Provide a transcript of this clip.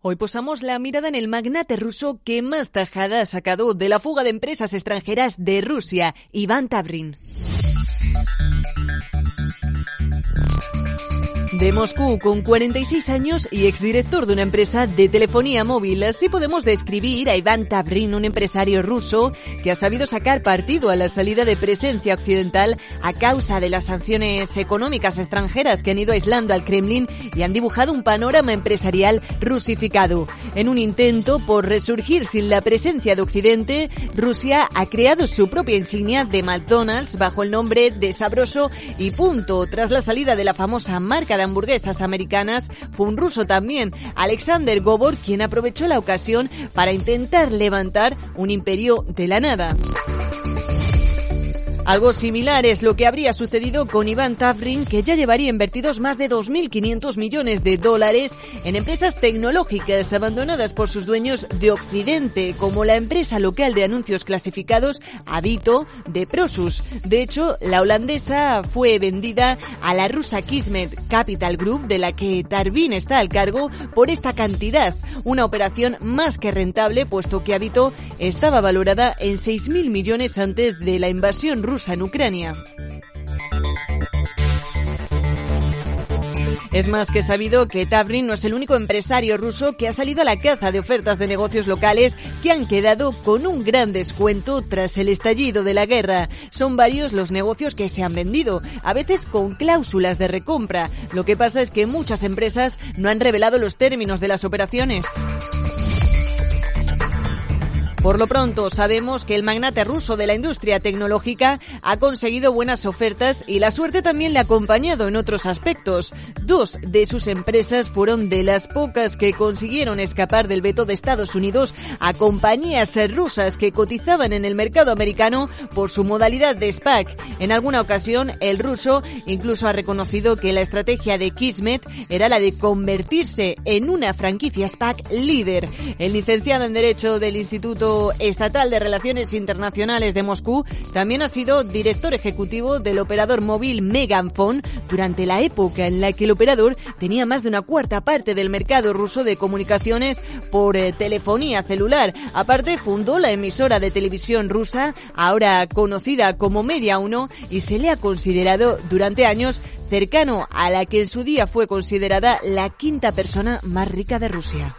Hoy posamos la mirada en el magnate ruso que más tajada ha sacado de la fuga de empresas extranjeras de Rusia, Iván Tabrin. De Moscú con 46 años y exdirector de una empresa de telefonía móvil. Así podemos describir a Iván Tabrin, un empresario ruso que ha sabido sacar partido a la salida de presencia occidental a causa de las sanciones económicas extranjeras que han ido aislando al Kremlin y han dibujado un panorama empresarial rusificado. En un intento por resurgir sin la presencia de Occidente, Rusia ha creado su propia insignia de McDonald's bajo el nombre de Sabroso y Punto, tras la salida de la famosa marca de hamburguesas americanas fue un ruso también, Alexander Gobor, quien aprovechó la ocasión para intentar levantar un imperio de la nada. Algo similar es lo que habría sucedido con Iván Tafrin, que ya llevaría invertidos más de 2.500 millones de dólares en empresas tecnológicas abandonadas por sus dueños de Occidente, como la empresa local de anuncios clasificados Avito de Prosus. De hecho, la holandesa fue vendida a la rusa Kismet Capital Group, de la que Tarvin está al cargo, por esta cantidad. Una operación más que rentable, puesto que Avito estaba valorada en 6.000 millones antes de la invasión rusa en Ucrania. Es más que sabido que Tavrin no es el único empresario ruso que ha salido a la caza de ofertas de negocios locales que han quedado con un gran descuento tras el estallido de la guerra. Son varios los negocios que se han vendido, a veces con cláusulas de recompra. Lo que pasa es que muchas empresas no han revelado los términos de las operaciones. Por lo pronto, sabemos que el magnate ruso de la industria tecnológica ha conseguido buenas ofertas y la suerte también le ha acompañado en otros aspectos. Dos de sus empresas fueron de las pocas que consiguieron escapar del veto de Estados Unidos a compañías rusas que cotizaban en el mercado americano por su modalidad de SPAC. En alguna ocasión, el ruso incluso ha reconocido que la estrategia de Kismet era la de convertirse en una franquicia SPAC líder. El licenciado en Derecho del Instituto Estatal de Relaciones Internacionales de Moscú también ha sido director ejecutivo del operador móvil Megaphone durante la época en la que el operador tenía más de una cuarta parte del mercado ruso de comunicaciones por eh, telefonía celular. Aparte, fundó la emisora de televisión rusa, ahora conocida como Media 1, y se le ha considerado durante años cercano a la que en su día fue considerada la quinta persona más rica de Rusia.